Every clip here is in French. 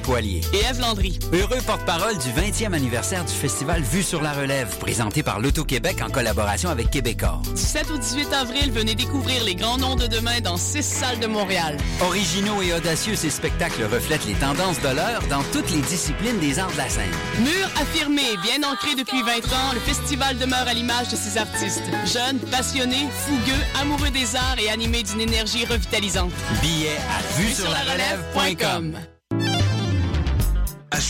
Coallier. Et Eve Landry. Heureux porte-parole du 20e anniversaire du festival Vue sur la relève, présenté par l'Auto-Québec en collaboration avec Québecor. Du 7 au 18 avril, venez découvrir les grands noms de demain dans six salles de Montréal. Originaux et audacieux, ces spectacles reflètent les tendances de l'heure dans toutes les disciplines des arts de la scène. Mur affirmé, bien ancré depuis 20 ans, le festival demeure à l'image de ses artistes. Jeunes, passionnés, fougueux, amoureux des arts et animés d'une énergie revitalisante. Billets à vue sur la relève.com.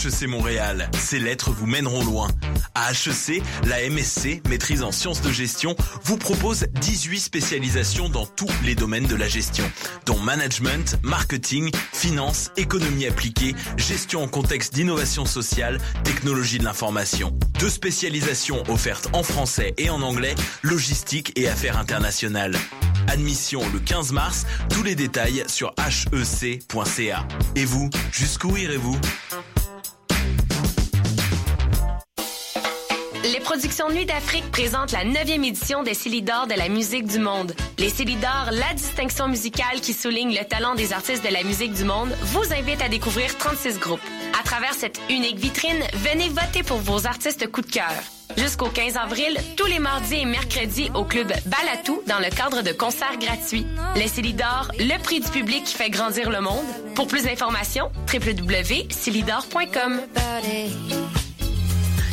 HEC Montréal, ces lettres vous mèneront loin. À HEC, la MSC, maîtrise en sciences de gestion, vous propose 18 spécialisations dans tous les domaines de la gestion, dont management, marketing, finance, économie appliquée, gestion en contexte d'innovation sociale, technologie de l'information. Deux spécialisations offertes en français et en anglais, logistique et affaires internationales. Admission le 15 mars, tous les détails sur hec.ca. Et vous, jusqu'où irez-vous? Les productions Nuit d'Afrique présentent la 9e édition des Célidors de la musique du monde. Les Célidors, la distinction musicale qui souligne le talent des artistes de la musique du monde, vous invite à découvrir 36 groupes. À travers cette unique vitrine, venez voter pour vos artistes coup de cœur. Jusqu'au 15 avril, tous les mardis et mercredis au club Balatou dans le cadre de concerts gratuits. Les Célidors, le prix du public qui fait grandir le monde. Pour plus d'informations, www.célidor.com.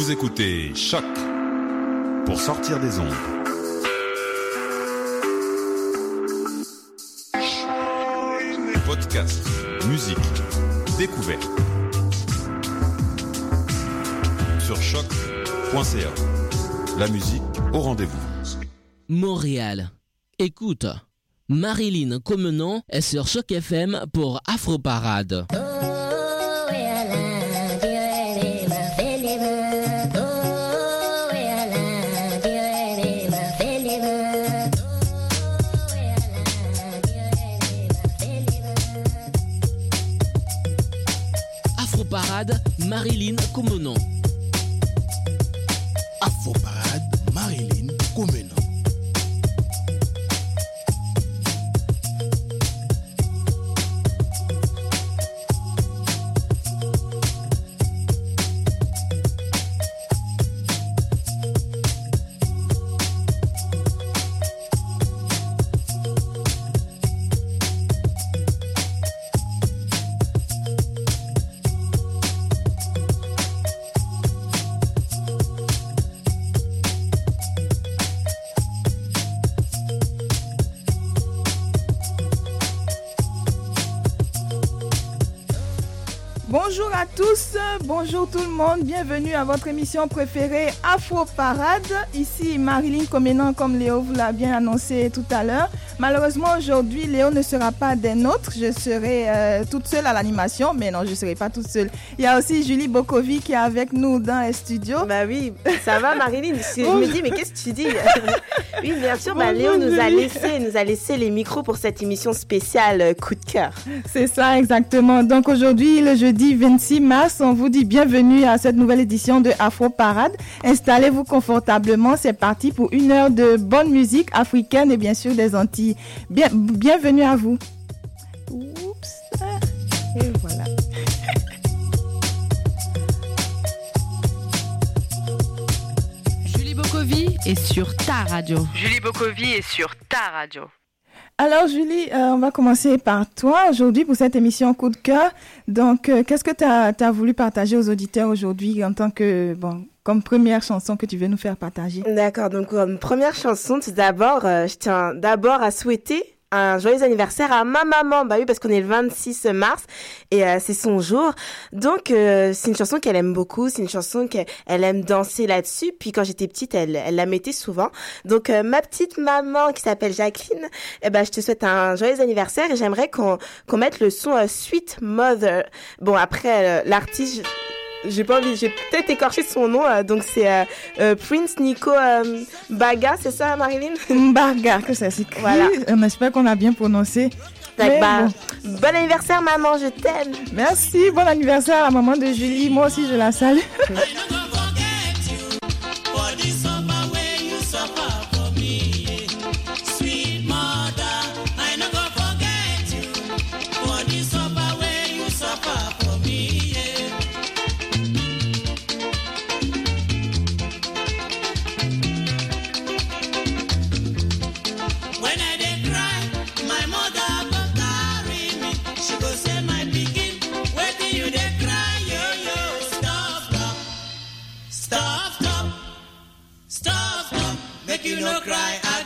Vous écoutez Choc pour sortir des ondes. Podcast, musique, découverte. Sur choc.ca. La musique au rendez-vous. Montréal. Écoute, Marilyn Comenon est sur Choc FM pour Afro Parade. Marilyn Comenon. Afro bonjour tout le monde, bienvenue à votre émission préférée Afro Parade. Ici Marilyn Comenan, comme Léo vous l'a bien annoncé tout à l'heure. Malheureusement aujourd'hui Léo ne sera pas des nôtres, je serai euh, toute seule à l'animation, mais non je ne serai pas toute seule. Il y a aussi Julie Bokovi qui est avec nous dans les studios. Bah oui, ça va Marilyn, je me dis mais qu'est-ce que tu dis? Oui bien sûr, bah, Léo nous a, laissé, nous a laissé les micros pour cette émission spéciale euh, coup de cœur. C'est ça exactement, donc aujourd'hui le jeudi 26 mars, on vous dit bienvenue à cette nouvelle édition de Afro Parade. Installez-vous confortablement, c'est parti pour une heure de bonne musique africaine et bien sûr des Antilles. Bien, bienvenue à vous. Est sur ta radio. Julie Bokovi est sur ta radio. Alors Julie, euh, on va commencer par toi aujourd'hui pour cette émission Coup de cœur. Donc, euh, qu'est-ce que tu as, voulu partager aux auditeurs aujourd'hui en tant que, bon, comme première chanson que tu veux nous faire partager? D'accord, donc comme première chanson, tout d'abord, euh, je tiens d'abord à souhaiter un joyeux anniversaire à ma maman. Bah oui, parce qu'on est le 26 mars et euh, c'est son jour. Donc, euh, c'est une chanson qu'elle aime beaucoup. C'est une chanson qu'elle aime danser là-dessus. Puis quand j'étais petite, elle, elle la mettait souvent. Donc, euh, ma petite maman qui s'appelle Jacqueline, eh ben, je te souhaite un joyeux anniversaire et j'aimerais qu'on qu'on mette le son Sweet Mother. Bon, après, l'artiste j'ai pas envie, j'ai peut-être écorché son nom, donc c'est euh, Prince Nico Baga, c'est ça Marilyn? Baga, que ça s'écrit. Voilà. On espère qu'on a bien prononcé. Bah, bon. anniversaire maman, je t'aime. Merci, bon anniversaire à maman de Julie, moi aussi je la salue. make you no cry.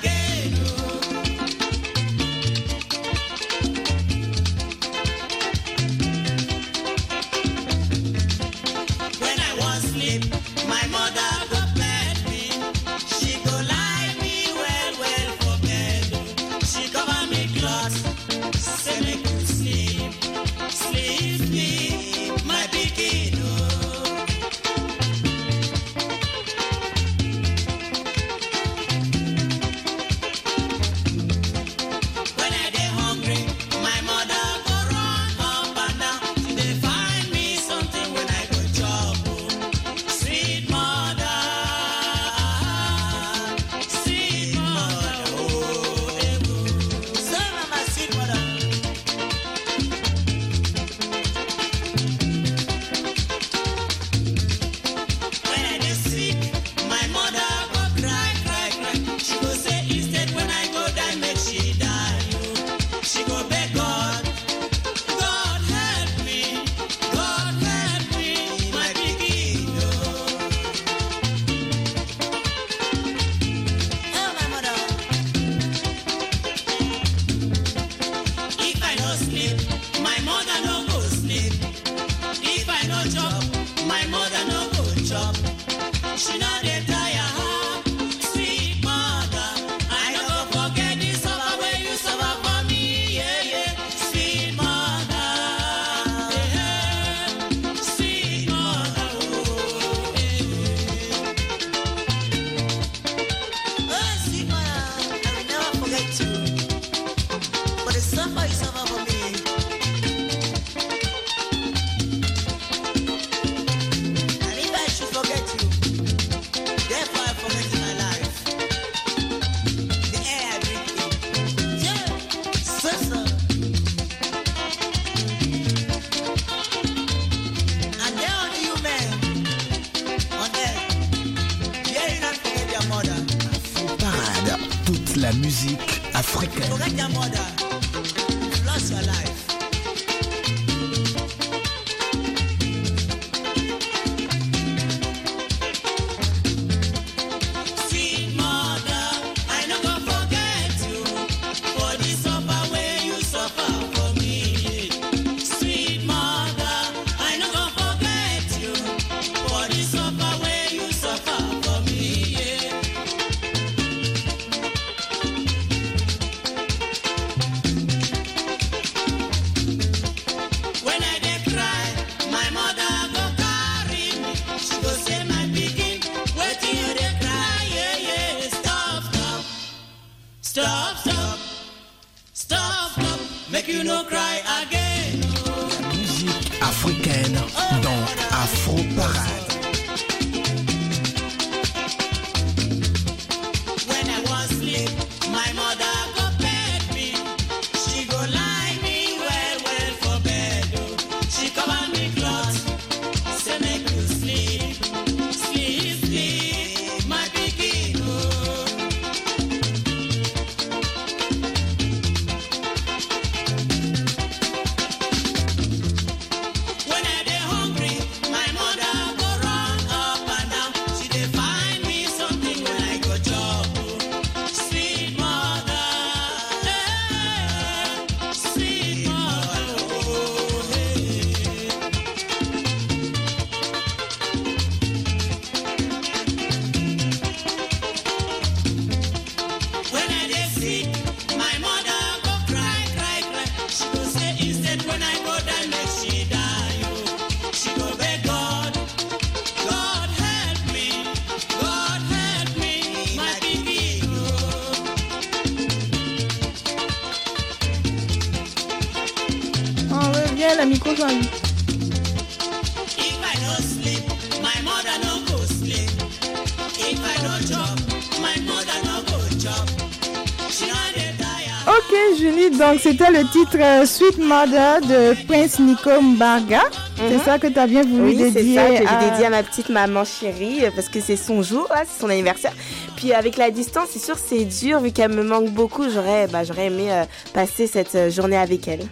Ok Julie, donc c'était le titre euh, Sweet Mother de Prince Nico Mbarga. C'est ça que tu as bien voulu Oui, c'est dédier ça que j'ai à... dédié à ma petite maman chérie euh, parce que c'est son jour, c'est son anniversaire. Puis avec la distance, c'est sûr c'est dur vu qu'elle me manque beaucoup. J'aurais bah, aimé euh, passer cette euh, journée avec elle.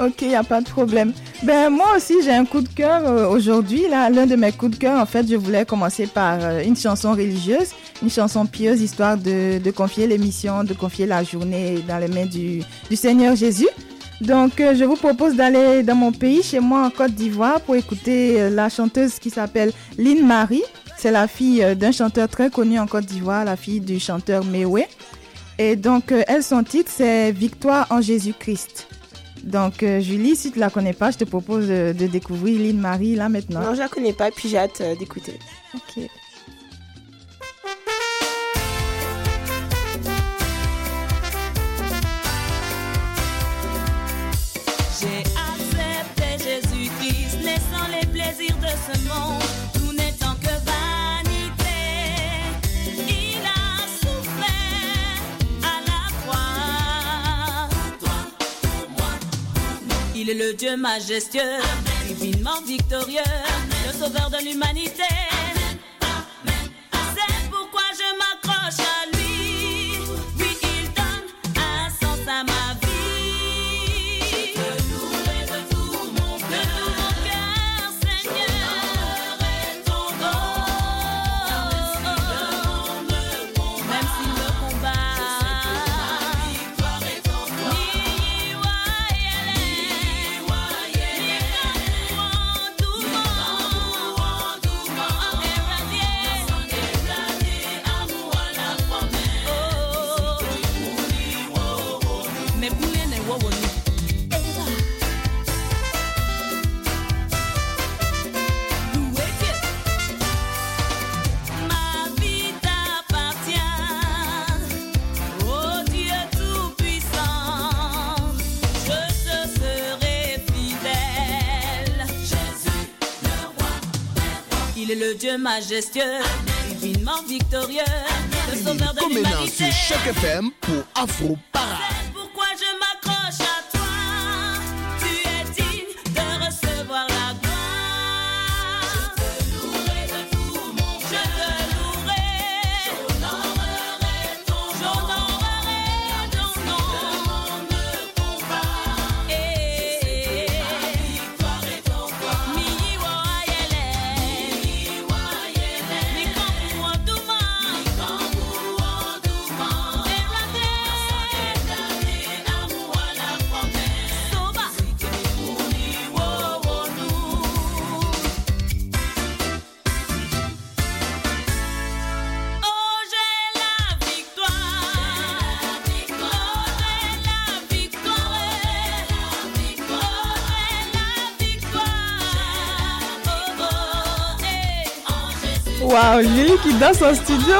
Ok, il a pas de problème. Ben moi aussi j'ai un coup de cœur euh, aujourd'hui. L'un de mes coups de cœur, en fait, je voulais commencer par euh, une chanson religieuse, une chanson pieuse, histoire de, confier l'émission, de confier la journée dans les mains du, Seigneur Jésus. Donc euh, je vous propose d'aller dans mon pays, chez moi en Côte d'Ivoire, pour écouter la chanteuse qui s'appelle Lynn Marie. C'est la fille d'un chanteur très connu en Côte d'Ivoire, la fille du chanteur Mewe. Et donc elle, son titre, c'est Victoire en Jésus-Christ. Donc, euh, Julie, si tu la connais pas, je te propose de, de découvrir Lynn Marie là maintenant. Non, je la connais pas, puis j'ai hâte euh, d'écouter. Ok. J'ai accepté Jésus-Christ, laissant les plaisirs de ce monde, Il est le Dieu majestueux, divinement victorieux, le sauveur de l'humanité. C'est pourquoi je m'accroche à lui. Dieu majestueux, divinement victorieux, le sauveur de l'humanité. chaque FM pour Afro Danse en studio.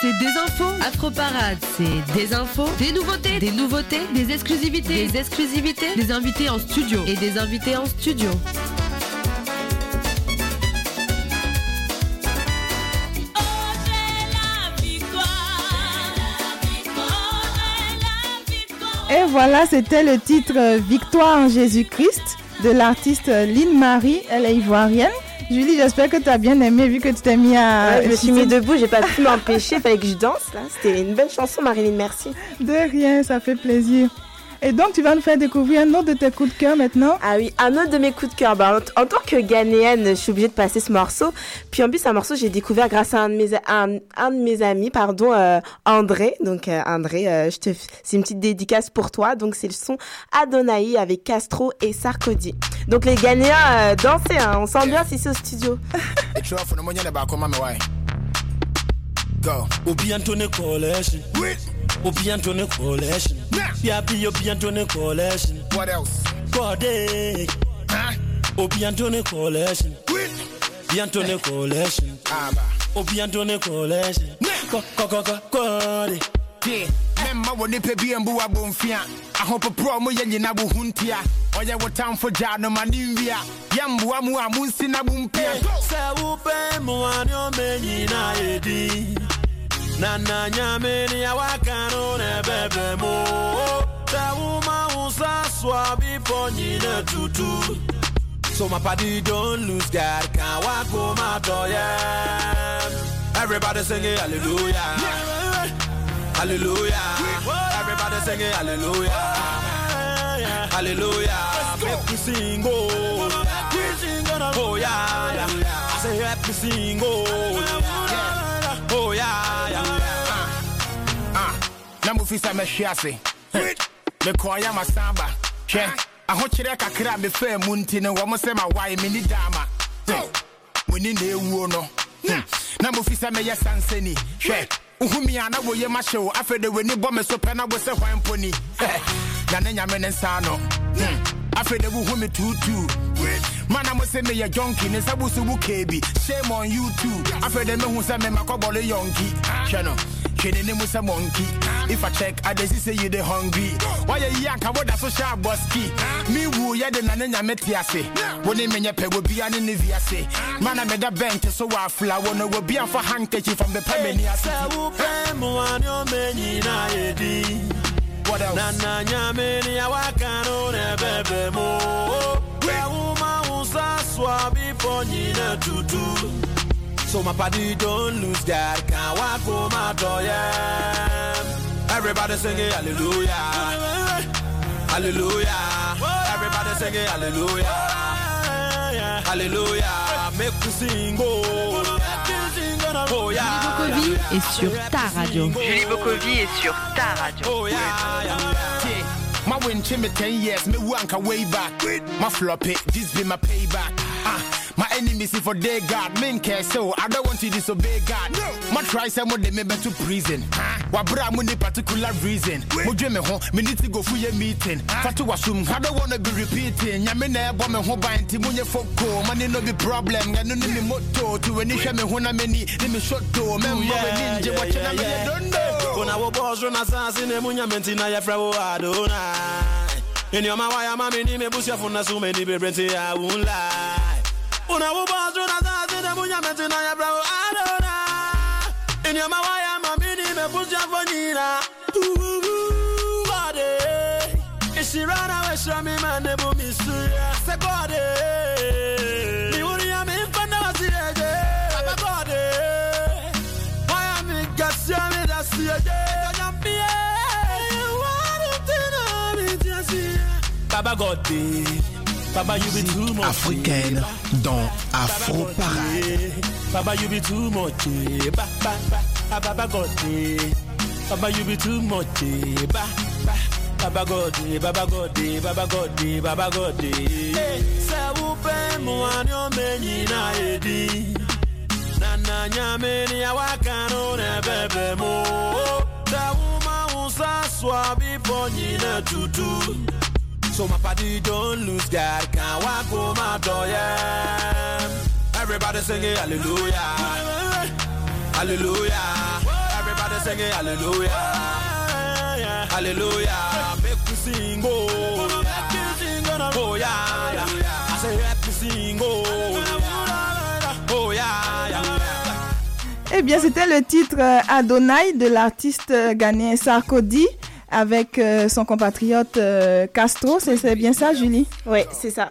C'est des infos. Afroparade, c'est des infos, des nouveautés, des nouveautés, des exclusivités, des exclusivités, des invités en studio et des invités en studio. Voilà, c'était le titre euh, Victoire en Jésus-Christ de l'artiste euh, Lynn Marie. Elle est ivoirienne. Julie, j'espère que tu as bien aimé vu que tu t'es mis à. Ouais, je me suis mis debout, j'ai pas pu m'empêcher, fallait que je danse là. C'était une belle chanson, Marilyn, merci. De rien, ça fait plaisir. Et donc, tu vas nous faire découvrir un autre de tes coups de cœur maintenant. Ah oui, un autre de mes coups de cœur. Bah, en, en tant que Ghanéenne, je suis obligée de passer ce morceau. Puis en plus, un morceau que j'ai découvert grâce à un de mes, un, un de mes amis, pardon, euh, André. Donc euh, André, euh, je te, c'est une petite dédicace pour toi. Donc c'est le son Adonai avec Castro et Sarkozy. Donc les Ghanéens, euh, dansez, hein. on sent bien si c'est au studio. Etwa for no money ba koma me why. Go. Obi Anthony Coalition. Yeah, be Obi Anthony Coalition. What else? God, eh. Huh? Obi Anthony Coalition. With? Obi Anthony Coalition. Abba. Obi Anthony Coalition. Ko ko ko ko ko. Yeah. Mema wɔ nipa bi mbu abomfia ahopoporɔ mo yɛ nyina bo ho ntia ɔyɛ wo tamfo gyaa no ma ne nwia yɛmboa mu a monsi na bo mpia sɛ wopɛ mmoa ne ɔma nyinaa edi na na nyame ne awaka no ne ɛbɛbɛ mu sɛ woma wo sa soa bepɔ tutu so my party don't lose God can walk home out yeah everybody singing hallelujah. Hallelujah. Everybody singing hallelujah. Hallelujah. Make me sing oh. Oh yeah. I say help me sing oh na mofi sɛ mɛhwe ase mekɔɔyɛ masamba. Hwɛ ahokyerɛ kakra a mefaa mu nti no wɔ mo sɛ mawae menni daama muni na ɛwuo no na mofi sɛ mɛyɛ sansani hwɛ wohumi a na woyɛ mahyɛ wo afei de w'ani bɔ me so pɛ na wo sɛ hwan mponi na ne nyame ne nsa no Hmm. afei de wohu me tuutuu mana mo sɛ meyɛ jonki ne nsa bo so wo kee bi shame on you too. Afei de mehu sɛ memakɔbɔle yɔnki hwɛ no kidding him with a monkey. If I check, I just say you the hungry. Why you yank about that so sharp, busky? Me woo ya the nana metiase. When they menya pe will be an inviase. Man, I made a bent so I fly. Wanna will be for handkerchief from the Pamania. What else? Nana nyamini ya wakano nebebe mo. Wea uma usa swabi po nyina tutu. So my party don't lose God. Can't walk home out yeah. Everybody singing hallelujah. Hallelujah. Everybody singing hallelujah. Hallelujah. Make me sing oh Oh yeah. Bokovi est sur ta radio. Julie Bokovi est sur ta radio. Oh yeah, Yeah. My win me 10 years, me wanka way back. My flop it, this be my payback. Ah, my enemies see for their God, men care so I don't want to disobey God. No. My try some of them me to prison. Wabra mu ni particular reason. Mo dwe me ho, me need to go for your meeting. Fatu wasum, I don't wanna be repeating. Nyame na ebo me ho ban ti munye foko. Money no be problem, ngano ni me moto. To any hwe me ho na me ni, ni me shot do. Member we ninja, watch na me don't know. Una wo boss run assassin ne munya menti na ya fra wo adona. In your mawaya mami ni me busia funa so many be brenti I won't lie. Una wo boss run assassin ne munya menti na ya fra wo adona. In your mawaya mami ni me busia fonina. Body. Ishirana we show me man? Ne bu mi suya. Se body. Mi wuri ya mi fanda wasireje. Baba body. Why am I gassia me da siege? Baba God day. Baba you be too much. Africaine dans Afro. Baba. Ah, Baba God day. Baba ba. Baba God day. Baba God day. Baba God day. Baba God day. Say who pay mo anyo me nyina edi. Na na nyame ni awaka no ne bebe mo. Say woman who sa swabi po nyina tutu. Eh bien, c'était le titre euh, Adonai de l'artiste euh, ghanéen Sarkodie avec euh, son compatriote euh, Castro. C'est bien ça, Julie? Oui, c'est ça.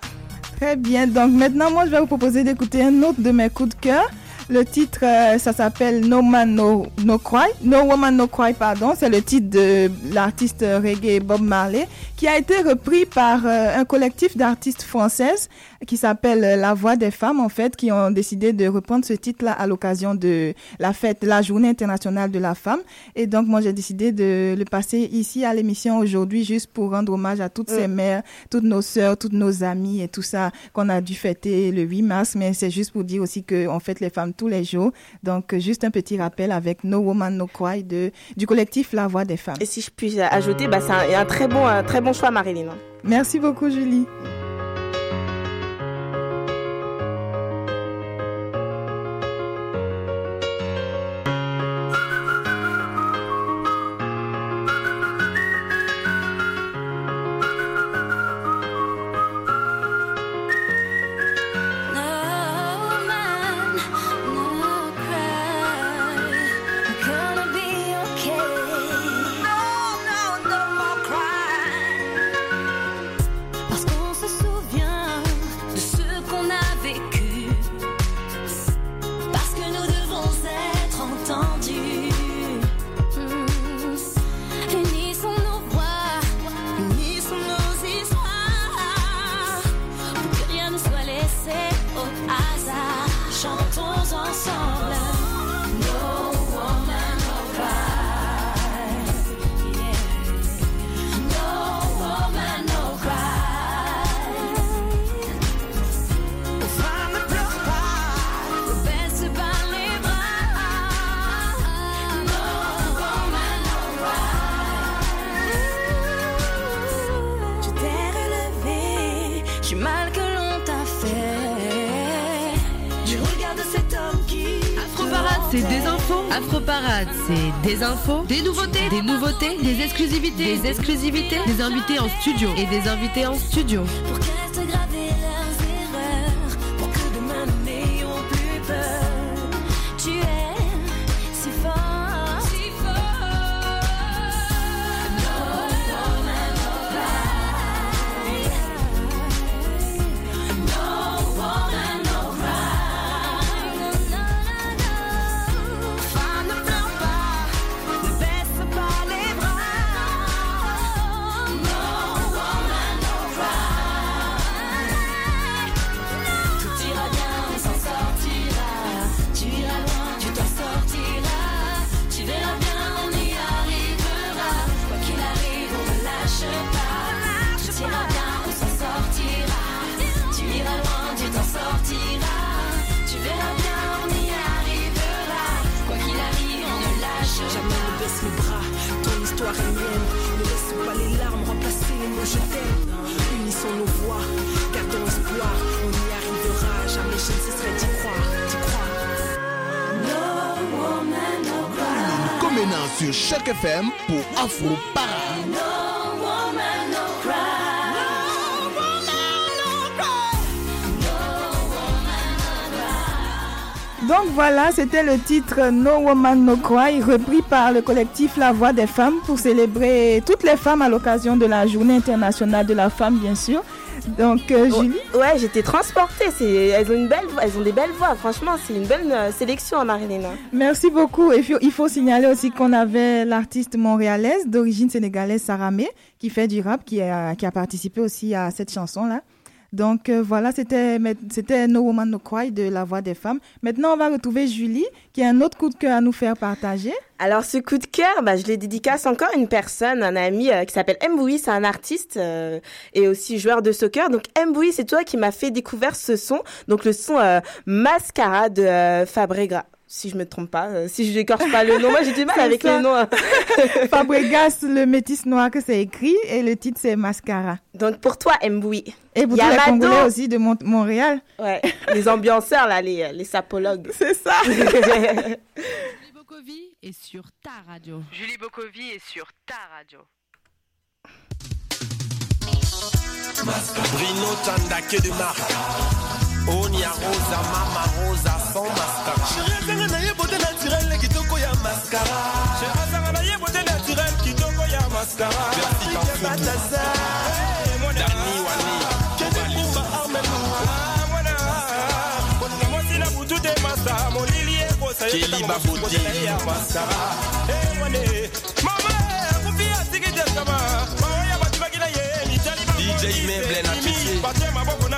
Très bien. Donc maintenant, moi, je vais vous proposer d'écouter un autre de mes coups de cœur. Le titre, euh, ça s'appelle No Man No, no Cry. No Woman No Cry, pardon. C'est le titre de l'artiste reggae Bob Marley qui a été repris par un collectif d'artistes françaises qui s'appelle euh, La Voix des Femmes, en fait, qui ont décidé de reprendre ce titre-là à l'occasion de la fête, la Journée internationale de la femme. Et donc, moi, j'ai décidé de le passer ici à l'émission aujourd'hui juste pour rendre hommage à toutes ces Mm. mères, toutes nos sœurs, toutes nos amies et tout ça qu'on a dû fêter le 8 mars. Mais c'est juste pour dire aussi qu'on fête les femmes tous les jours. Donc, euh, juste un petit rappel avec No Woman No Cry de, du collectif La Voix des Femmes. Et si je puis ajouter, bah, c'est un, un très bon, un très bon choix, Marilyn. hein. Merci beaucoup, Julie. Des exclusivités, des invités en studio et des invités en studio. C'était le titre No Woman No Cry, repris par le collectif La Voix des Femmes pour célébrer toutes les femmes à l'occasion de la Journée internationale de la femme, bien sûr. Donc, euh, Julie Ouais, j'étais transportée. Elles ont une belle, voix- elles ont des belles voix. Franchement, c'est une belle euh, sélection hein. Merci beaucoup. Et puis, il faut signaler aussi qu'on avait l'artiste montréalaise d'origine sénégalaise Saramé qui fait du rap, qui a, qui a participé aussi à cette chanson-là. Donc euh, voilà, c'était No Woman No Cry de La Voix des Femmes. Maintenant, on va retrouver Julie qui a un autre coup de cœur à nous faire partager. Alors ce coup de cœur, bah, je le dédicace encore à une personne, un ami euh, qui s'appelle Mboui, c'est un artiste euh, et aussi joueur de soccer. Donc Mboui, c'est toi qui m'as fait découvrir ce son, donc le son Mascara de Fabregas. Si je me trompe pas, euh, si je n'écorche pas le nom, moi j'ai du mal avec ça. les noms. Fabregas, le métis noir que c'est écrit et le titre c'est Mascara. Donc pour toi Mboui. Et pour tous les Congolais aussi de Mont- Montréal. Ouais, les ambianceurs là, les, les sapologues. C'est ça. Julie Bokovi est sur ta radio. Julie Bokovi est sur ta radio. Brino Tandake de marque onia rosa mama rosa sans mascara. Sheri na ye bote naturele kitoko ya mascara. Sheri na ye bote naturele kitoko ya mascaraatasa daniwani kedekumba armeloua na butu te masa molili ekosa yeya mama akufi na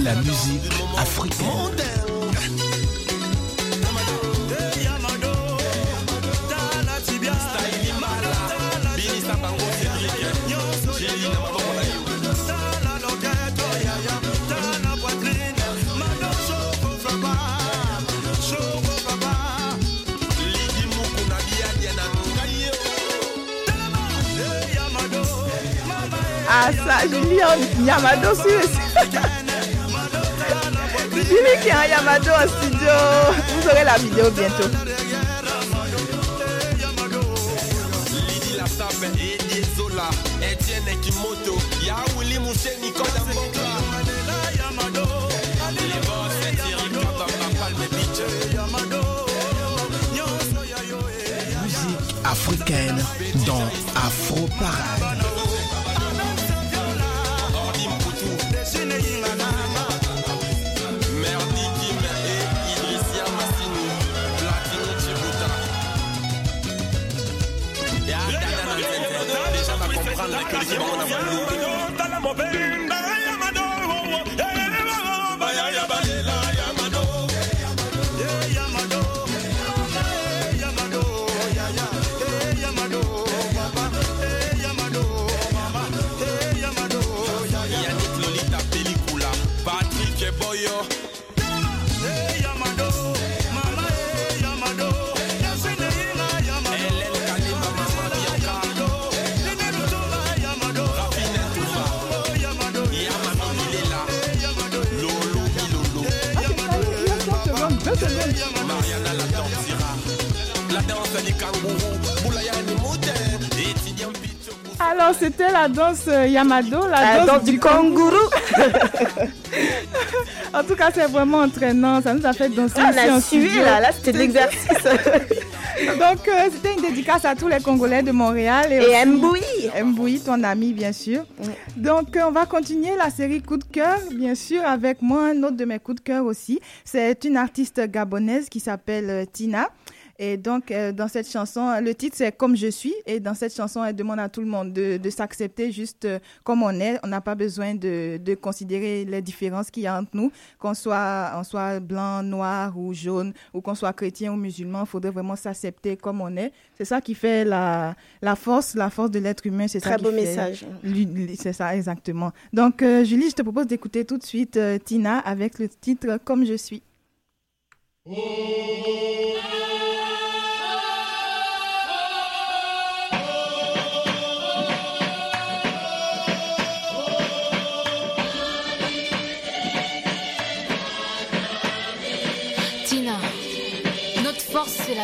la musique africaine. Ah ça, Julie en Yamado sur Julie qui est en Yamado en studio. Vous aurez la vidéo bientôt. Musique africaine dans Afro Parade. Comprendre que l'équipe en a Mariana la Tortira. La danse des kangourous. Boulayani Mouten. Étudiant Picho. Alors, c'était la danse euh, Yamado, la, La danse du kangourou. en tout cas, c'est vraiment entraînant. Ça nous a fait danser Ah, on a suivi, là. Là, c'était de l'exercice. Donc, euh, c'était une dédicace à tous les Congolais de Montréal. Et Mboui. Mboui, ton ami, bien sûr. Donc, euh, on va continuer la série Coup de cœur, bien sûr, avec moi, un autre de mes coups de cœur aussi. C'est une artiste gabonaise qui s'appelle euh, Tina. Et donc, euh, dans cette chanson, le titre, c'est Comme je suis. Et dans cette chanson, elle demande à tout le monde de, de s'accepter juste euh, comme on est. On n'a pas besoin de, de considérer les différences qu'il y a entre nous, qu'on soit, on soit blanc, noir ou jaune, ou qu'on soit chrétien ou musulman. Il faudrait vraiment s'accepter comme on est. C'est ça qui fait la, la force, la force de l'être humain. C'est ça Très qui beau message. C'est ça, exactement. Donc, euh, Julie, je te propose d'écouter tout de suite euh, Tina avec le titre Comme je suis. Tina,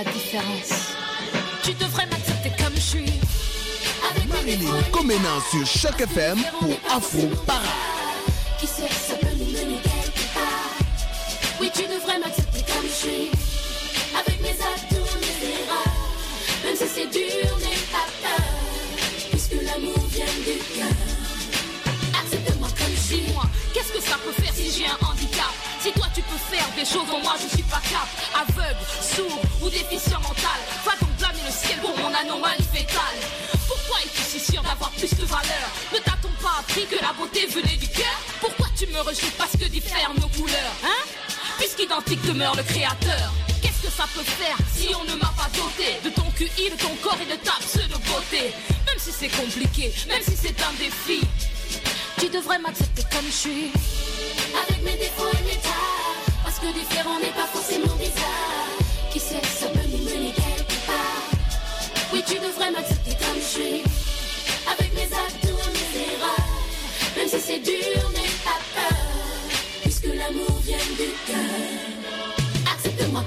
la différence. Tu devrais m'accepter comme je suis. Avec Marilyn Comenant sur Choc FM pour Afro Parade. Qui sait, ça peut nous mener quelque part? Oui, tu devrais m'accepter comme je suis. Avec mes atouts, mes erreurs. Même si c'est dur, n'aie pas peur. Puisque l'amour vient du cœur. Accepte-moi comme je suis. Qu'est-ce que ça peut faire si j'ai un Si toi tu peux faire des choses dont moi je suis pas cap Aveugle, sourd ou déficient mental Va donc blâmer le ciel pour mon anomalie fétale. Pourquoi es-tu si sûr d'avoir plus de valeur Ne t'a-t-on pas appris que la beauté venait du cœur Pourquoi tu me rejettes parce que diffèrent nos couleurs Hein Puisqu'identique demeure le créateur. Qu'est-ce que ça peut faire si on ne m'a pas doté De ton QI, de ton corps et de ta pseudo-beauté Même si c'est compliqué, même si c'est un défi tu devrais m'accepter comme je suis. Mes défauts et mes tares. Parce que différent n'est pas forcément bizarre. Qui sait, ça peut nous mener quelque part. Oui, tu devrais m'accepter comme je suis. Avec mes atouts et mes erreurs. Même si c'est dur,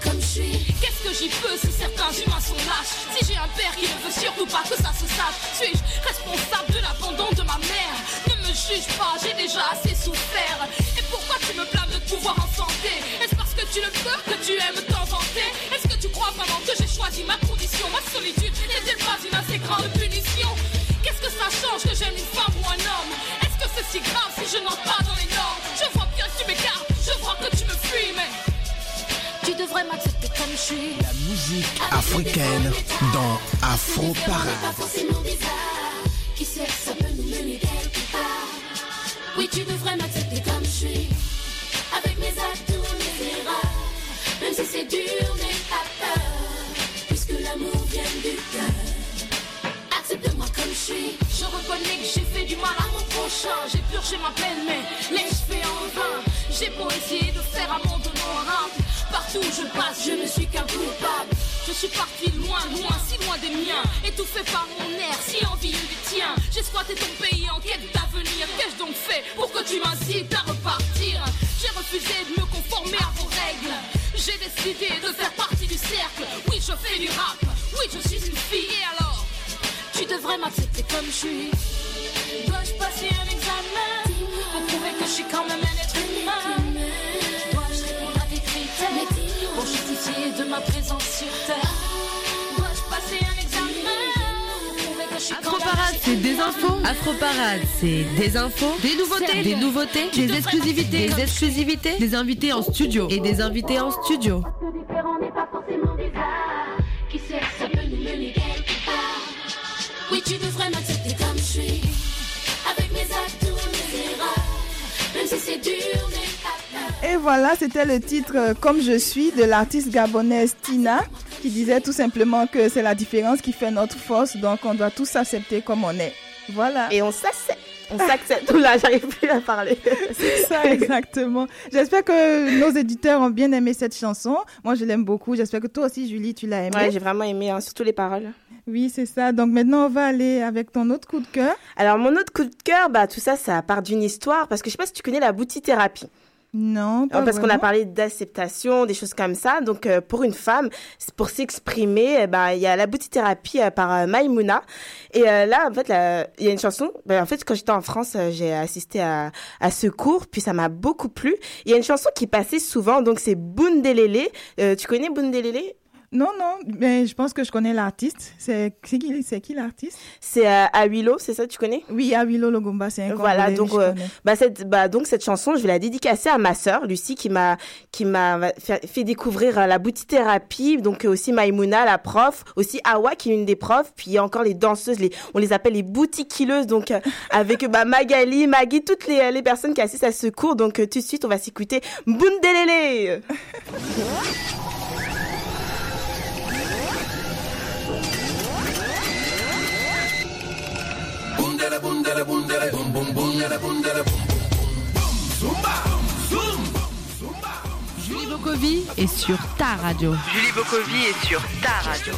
comme je suis. Qu'est-ce que j'y peux si certains humains sont lâches? Si j'ai un père qui ne veut surtout pas que ça se sache. Suis-je responsable de l'abandon de ma mère? Ne me juge pas, j'ai déjà assez souffert. Et pourquoi tu me blâmes de pouvoir en santé? Est-ce parce que tu le peux que tu aimes t'en vanter Est-ce que tu crois vraiment que j'ai choisi ma condition? Ma solitude n'est-elle pas une assez grande punition? Qu'est-ce que ça change que j'aime une femme ou un homme? Est-ce que c'est si grave si je n'entre pas dans les normes? Je vois bien que tu m'écartes, je vois que tu me fuis mais Comme je suis. La musique africaine dans Afro Pas Parade. Qui sait, ça peut nous mener quelque part. Oui, tu devrais m'accepter comme je suis. Avec mes atouts, mes erreurs. Même si c'est dur, n'aie pas peur. Puisque l'amour vient du cœur. Accepte-moi comme je suis. Je reconnais que j'ai fait du mal à mon prochain. J'ai purgé ma peine, mais l'ai-je fait en vain J'ai beau essayer de faire monde honorable. Partout où je passe, je ne suis qu'un coupable. Je suis parti loin, loin, si loin des miens. Étouffé par mon air, si envieux du tien. J'ai squatté ton pays en quête d'avenir. Qu'ai-je donc fait pour que tu m'incites à repartir? J'ai refusé de me conformer à vos règles. J'ai décidé de faire partie du cercle. Oui, je fais du rap. Oui, je suis une fille. Et alors? Tu devrais m'accepter comme je suis. Dois-je passer un examen pour prouver que je suis quand même un être humain? Justifier de ma présence sur Terre. Dois-je passer un examen? Afroparade, c'est des infos. Afroparade, c'est des infos, des nouveautés, des nouveautés, des exclusivités, des exclusivités, des invités en studio. Et des invités en studio. Que différent n'est pas Et voilà, c'était le titre euh, Comme je suis de l'artiste gabonaise Tina qui disait tout simplement que c'est la différence qui fait notre force, donc on doit tous s'accepter comme on est. Voilà. Et on s'accepte. On s'accepte. Oula, j'arrive plus à parler. C'est ça, exactement. J'espère que nos éditeurs ont bien aimé cette chanson. Moi, je l'aime beaucoup. J'espère que toi aussi, Julie, tu l'as aimée. Ouais, j'ai vraiment aimé, hein, surtout les paroles. Oui, c'est ça. Donc maintenant, on va aller avec ton autre coup de cœur. Alors, mon autre coup de cœur, bah, tout ça, ça part d'une histoire, parce que je sais pas si tu connais la boutithérapie. Non, pas parce qu'on a parlé d'acceptation, des choses comme ça. Donc, euh, pour une femme, pour s'exprimer, eh ben, il y a la boutithérapie euh, par euh, Maïmouna. Et euh, là, en fait, il y a une chanson. Ben, en fait, quand j'étais en France, euh, j'ai assisté à, à ce cours, puis ça m'a beaucoup plu. Il y a une chanson qui passait souvent, donc c'est Bundelele. Euh, tu connais Bundelele Non, non, mais je pense que je connais l'artiste. C'est qui, c'est qui l'artiste? C'est euh, Awilo, c'est ça, tu connais? Oui, Awilo Logomba, c'est un Voilà, donc, euh, bah, cette, bah, donc cette chanson, je vais la dédicacer à ma sœur, Lucie, qui m'a, qui m'a fait, fait découvrir euh, la boutithérapie, donc euh, aussi Maïmouna, la prof, aussi Awa, qui est une des profs, puis il y a encore les danseuses, les, on les appelle les boutiquilleuses, donc euh, avec bah, Magali, Maggie, toutes les, les personnes qui assistent à ce cours. Donc tout de suite, on va s'écouter Bundelele. Julie Bokovi est sur ta radio. Julie Bokovi est sur ta radio.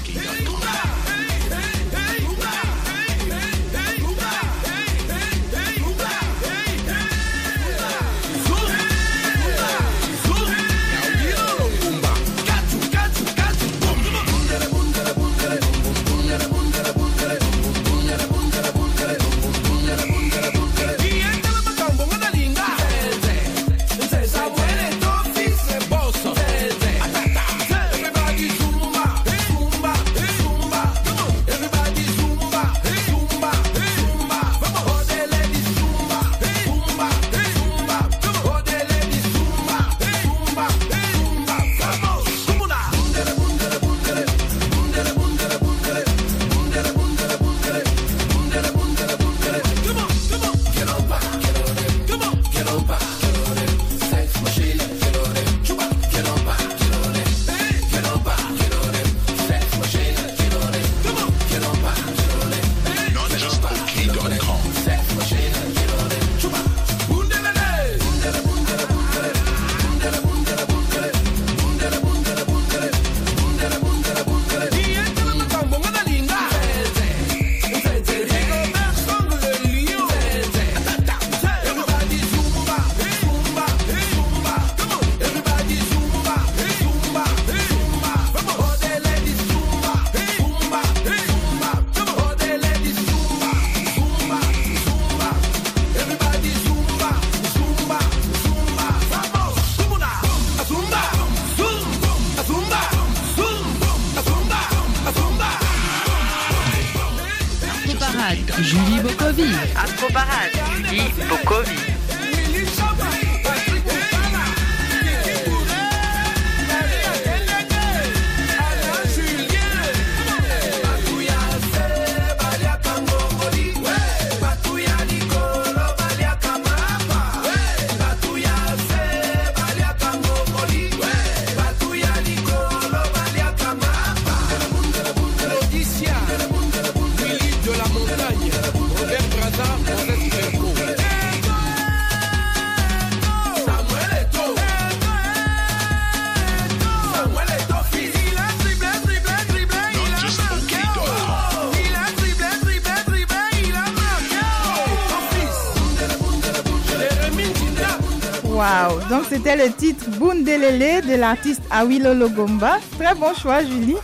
Bundelele de l'artiste Awilo Logomba. Très bon choix, Julie.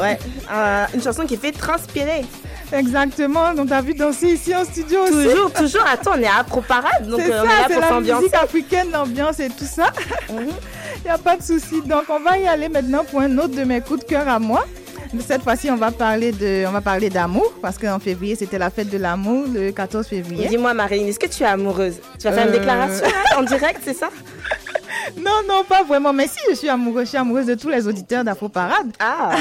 Ouais, euh, une chanson qui fait transpirer. Exactement. Donc t'as vu danser ici en studio aussi. Toujours, toujours. Attends, on est à Afro Parade, donc C'est euh, on ça, est là c'est pour la musique africaine, l'ambiance et tout ça. Il n'y a pas de souci. Donc, on va y aller maintenant pour un autre de mes coups de cœur à moi. Cette fois-ci, on va parler de, on va parler d'amour parce qu'en février, c'était la fête de l'amour, le 14 février. Dis-moi, Marine, est-ce que tu es amoureuse? Tu vas faire une Euh. déclaration en direct, c'est ça? Non, non, pas vraiment. Mais si je suis amoureuse, je suis amoureuse de tous les auditeurs d'Afro Parade. Ah,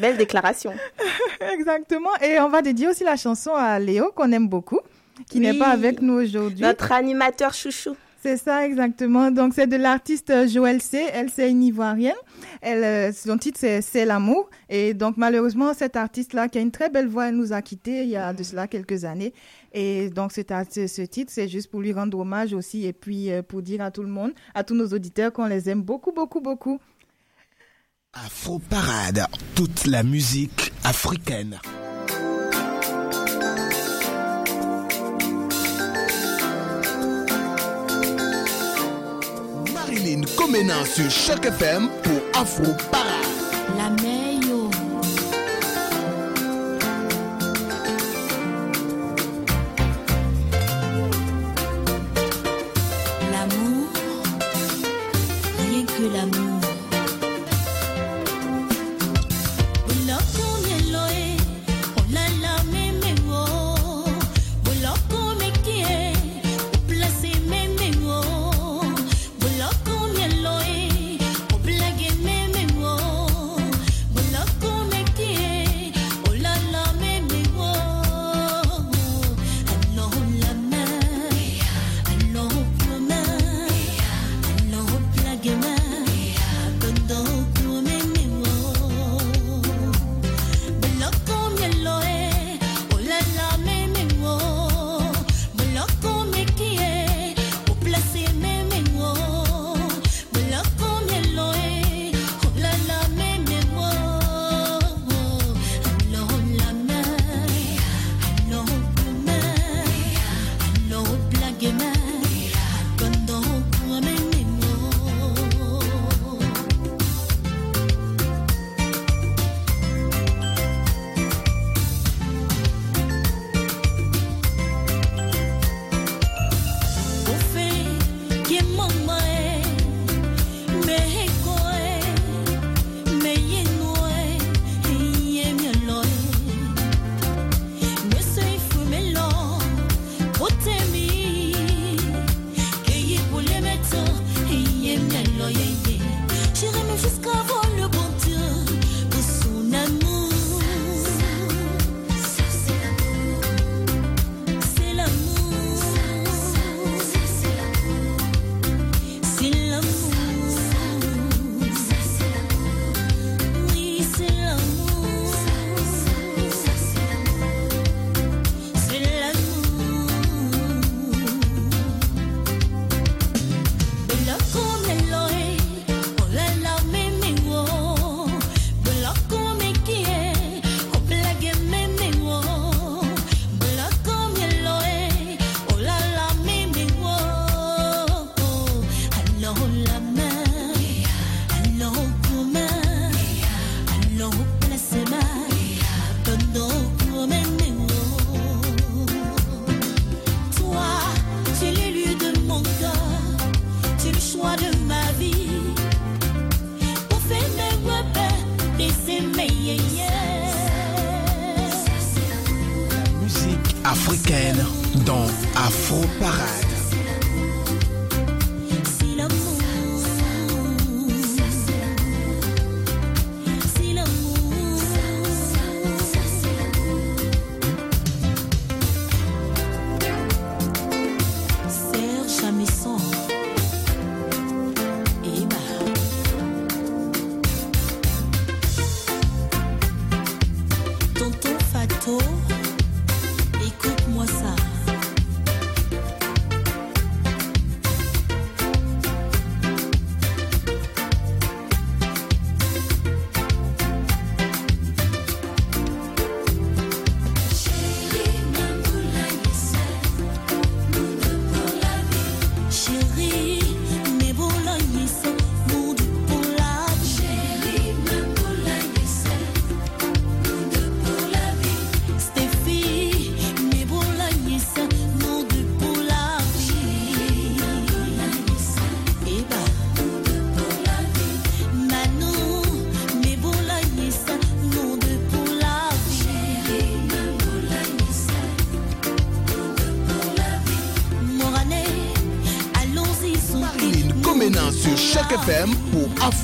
belle déclaration. Exactement. Et on va dédier aussi la chanson à Léo, qu'on aime beaucoup, qui n'est pas avec nous aujourd'hui. Notre animateur chouchou. C'est ça, exactement. Donc, c'est de l'artiste Joël C. Elle, c'est une Ivoirienne. Elle, euh, son titre, c'est C'est l'amour. Et donc, malheureusement, cette artiste-là, qui a une très belle voix, elle nous a quittés il y a de cela quelques années. Et donc, ce, ce titre, c'est juste pour lui rendre hommage aussi et puis euh, pour dire à tout le monde, à tous nos auditeurs qu'on les aime beaucoup, beaucoup, beaucoup. Afro Parade, toute la musique africaine. Marilyn Comenant sur Choc FM pour Afro Parade.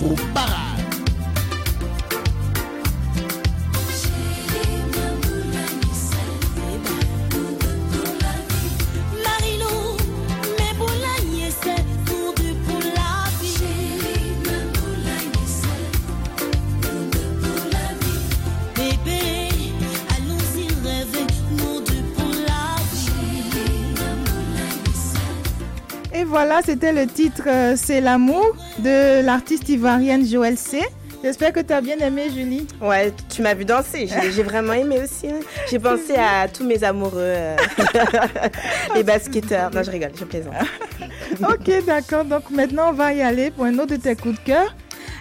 C'est Et voilà, c'était le titre euh, C'est l'amour de l'artiste ivoirienne Joël C. J'espère que tu as bien aimé, Julie. Ouais, tu m'as vu danser. J'ai vraiment aimé aussi. hein. J'ai pensé à tous mes amoureux, euh, les basketteurs. Non, je rigole, je plaisante. ok, d'accord. Donc maintenant, on va y aller pour un autre de tes coups de cœur.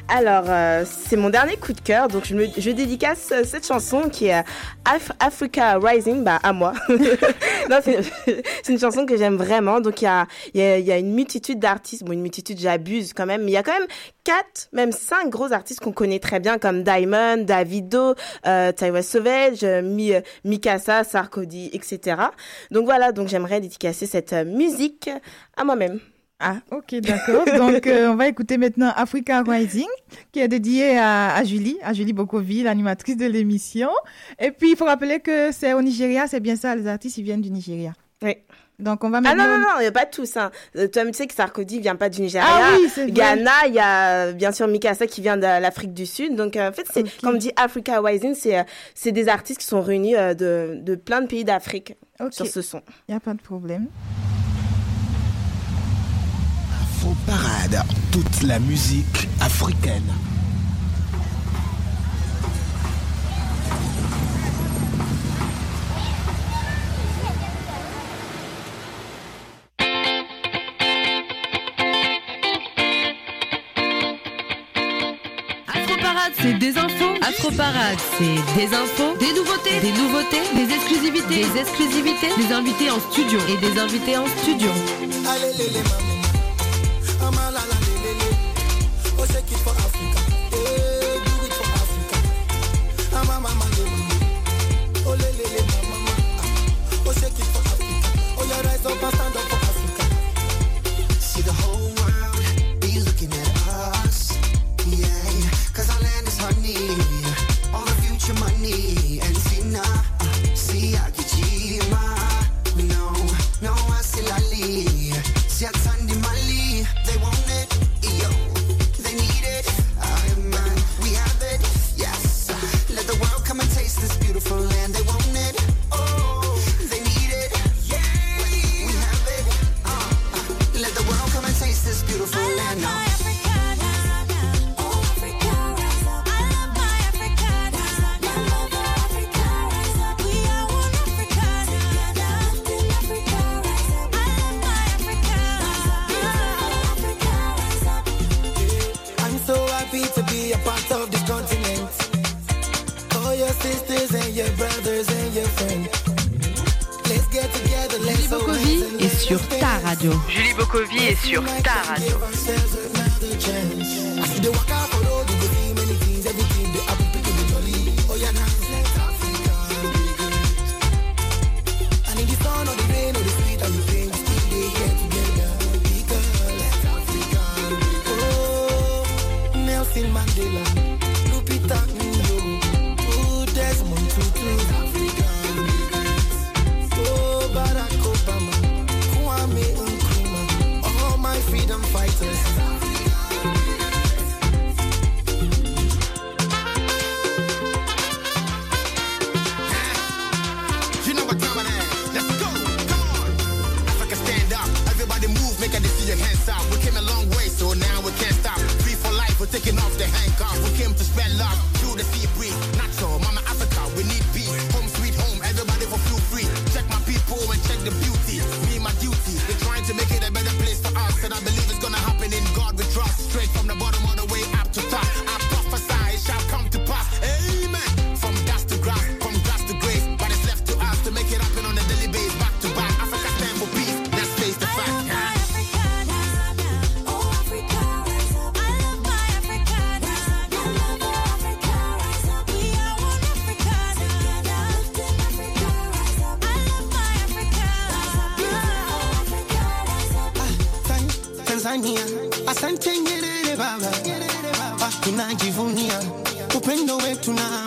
Alors, euh, c'est mon dernier coup de cœur. Donc, je, me, je dédicace euh, cette chanson qui est Af- Africa Rising bah, à moi. c'est une chanson que j'aime vraiment. Donc, il y a, y, a, y a une multitude d'artistes. Bon, une multitude, j'abuse quand même. Mais il y a quand même quatre, même cinq gros artistes qu'on connaît très bien, comme Diamond, Davido, euh, Tyler Savage, euh, Mi, euh, Mikasa, Sarkozy, etc. Donc, voilà. Donc, j'aimerais dédicacer cette euh, musique à moi-même. Ah, ok, d'accord. Donc, euh, on va écouter maintenant Africa Rising, qui est dédié à, à Julie, à Julie Bokovi, l'animatrice de l'émission. Et puis, il faut rappeler que c'est au Nigeria, c'est bien ça, les artistes, ils viennent du Nigeria. Oui. Donc, on va Ah maintenant... non, non, non, il n'y a pas tous. Hein. Euh, Toi, tu sais que Sarkozy vient pas du Nigeria. Ah oui, c'est. Ghana, il y a bien sûr Mikasa qui vient de l'Afrique du Sud. Donc, euh, en fait, c'est, comme dit Africa Rising, c'est, c'est des artistes qui sont réunis de, de plein de pays d'Afrique Ok. sur ce son. Il n'y a pas de problème. Afro Parade, toute la musique africaine. Afroparade, c'est des infos. Afroparade, c'est des infos, des nouveautés, des nouveautés, des exclusivités, des exclusivités, des invités en studio et des invités en studio. Allez, les, les, maman. Ama, la, la, les, les, les. Oh, shake it for Africa. Beautiful land. They want tunajivunia. Upendo wetu na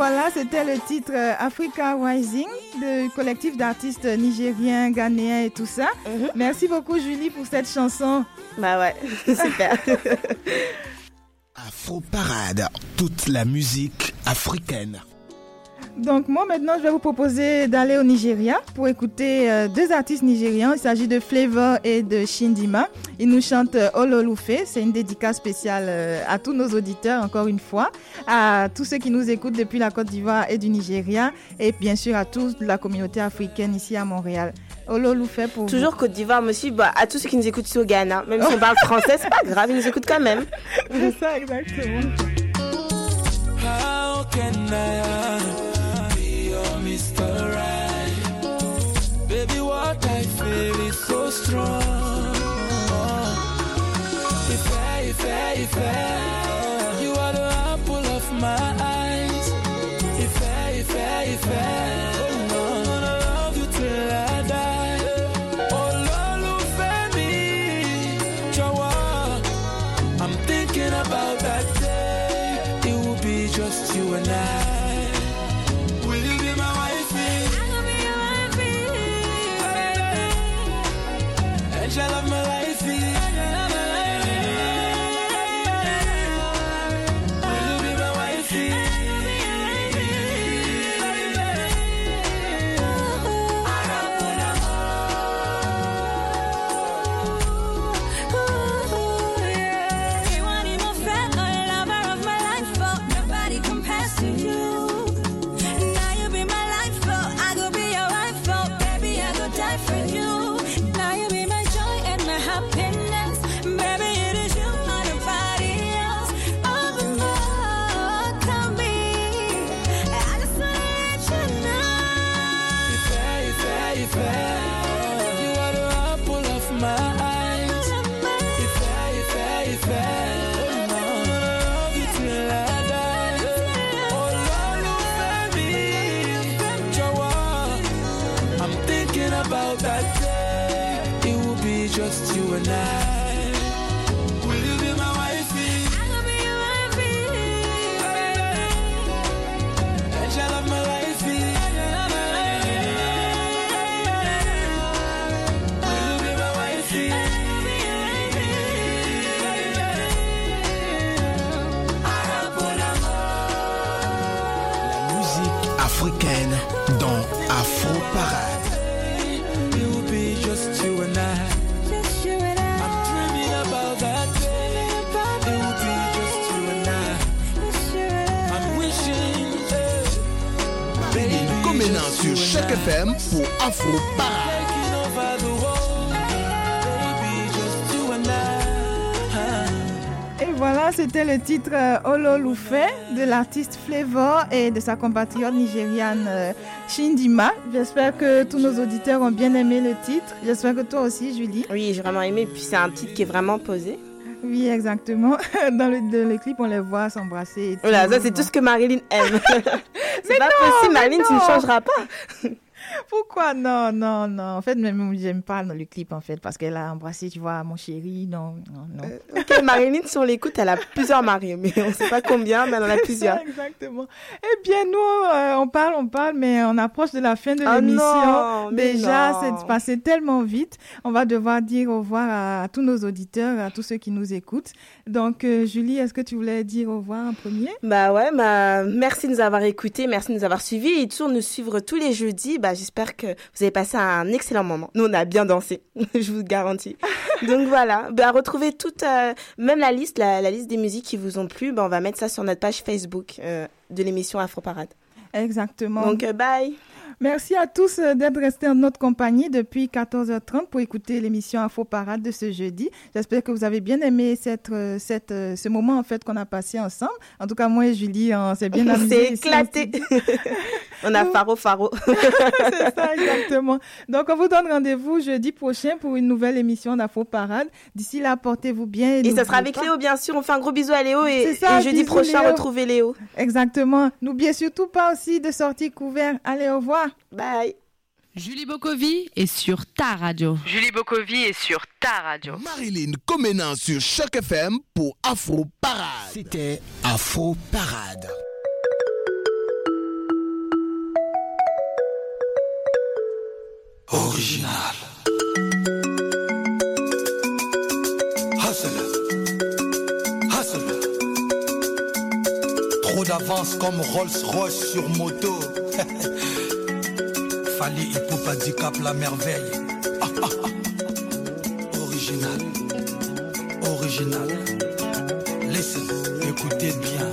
voilà, c'était le titre euh, Africa Rising du collectif d'artistes nigériens, ghanéens et tout ça. Mhm. Merci beaucoup Julie pour cette chanson. Bah ouais, super. Afro Parade, toute la musique africaine. Donc moi maintenant je vais vous proposer d'aller au Nigeria pour écouter euh, deux artistes nigérians. Il s'agit de Flavor et de Shindima. Ils nous chantent euh, C'est une dédicace spéciale euh, à tous nos auditeurs encore une fois, à tous ceux qui nous écoutent depuis la Côte d'Ivoire et du Nigeria et bien sûr à toute la communauté africaine ici à Montréal. Ololufe pour Toujours. Côte d'Ivoire, monsieur, bah, à tous ceux qui nous écoutent Ghana, même si on parle français, c'est pas grave, ils nous écoutent quand même. C'est ça exactement. How can What I feel is so strong. If I, if I, if I, you are the apple of my eye. Le titre euh, Ololufe de l'artiste Flavor et de sa compatriote nigériane euh, Shindima. J'espère que tous nos auditeurs ont bien aimé le titre. J'espère que toi aussi, Julie. Oui, j'ai vraiment aimé. Puis c'est un titre qui est vraiment posé. Oui, exactement. Dans le, dans le clip, on les voit s'embrasser. Voilà, ça c'est tout ce que Marilyn aime. c'est pas non, possible, Marilyn, tu ne changeras pas. Pourquoi? Non, non, non. En fait, même j'aime pas dans le clip, en fait, parce qu'elle a embrassé, tu vois, mon chéri. Non, non, non. Ok, Marilyn, si on l'écoute, elle a plusieurs maris, mais on sait pas combien, mais elle en a plusieurs. Exactement. Eh bien, nous, euh, on parle, on parle, mais on approche de la fin de Ah l'émission. Déjà, c'est passé tellement vite. On va devoir dire au revoir à, à tous nos auditeurs, à tous ceux qui nous écoutent. Donc, euh, Julie, est-ce que tu voulais dire au revoir en premier? Bah ouais, bah, merci de nous avoir écoutés, merci de nous avoir suivis et toujours nous suivre tous les jeudis. Bah, j'espère que vous avez passé un excellent moment. Nous, on a bien dansé, je vous garantis. Donc voilà, bah, retrouvez toute, euh, même la liste, la, la liste des musiques qui vous ont plu, bah, on va mettre ça sur notre page Facebook euh, de l'émission Afro Parade. Exactement. Donc, euh, bye. Merci à tous euh, d'être restés en notre compagnie depuis 14h30 pour écouter l'émission Info Parade de ce jeudi. J'espère que vous avez bien aimé cette, euh, cette, euh, ce moment en fait qu'on a passé ensemble. En tout cas, moi et Julie, on s'est bien amusés. en éclaté. on a faro faro. C'est ça, exactement. Donc, on vous donne rendez-vous jeudi prochain pour une nouvelle émission d'Afro Parade. D'ici là, portez-vous bien. Et ça n'oubliez sera avec pas- Léo, bien sûr. On fait un gros bisou à Léo et, C'est ça, et jeudi prochain, Léo. retrouvez Léo. Exactement. N'oubliez surtout pas aussi de sortir couvert. Allez, au revoir. Bye. Julie Bokovi est sur ta radio. Julie Bokovi est sur ta radio. Marilyn Comenant sur Choc FM pour Afro Parade. C'était Afro Parade. Original. Hustle. Hustle. Trop d'avance comme Rolls-Royce sur moto. Fali Hip handicap la merveille. Ah, ah, ah. Original. Original. Listen, écoutez bien.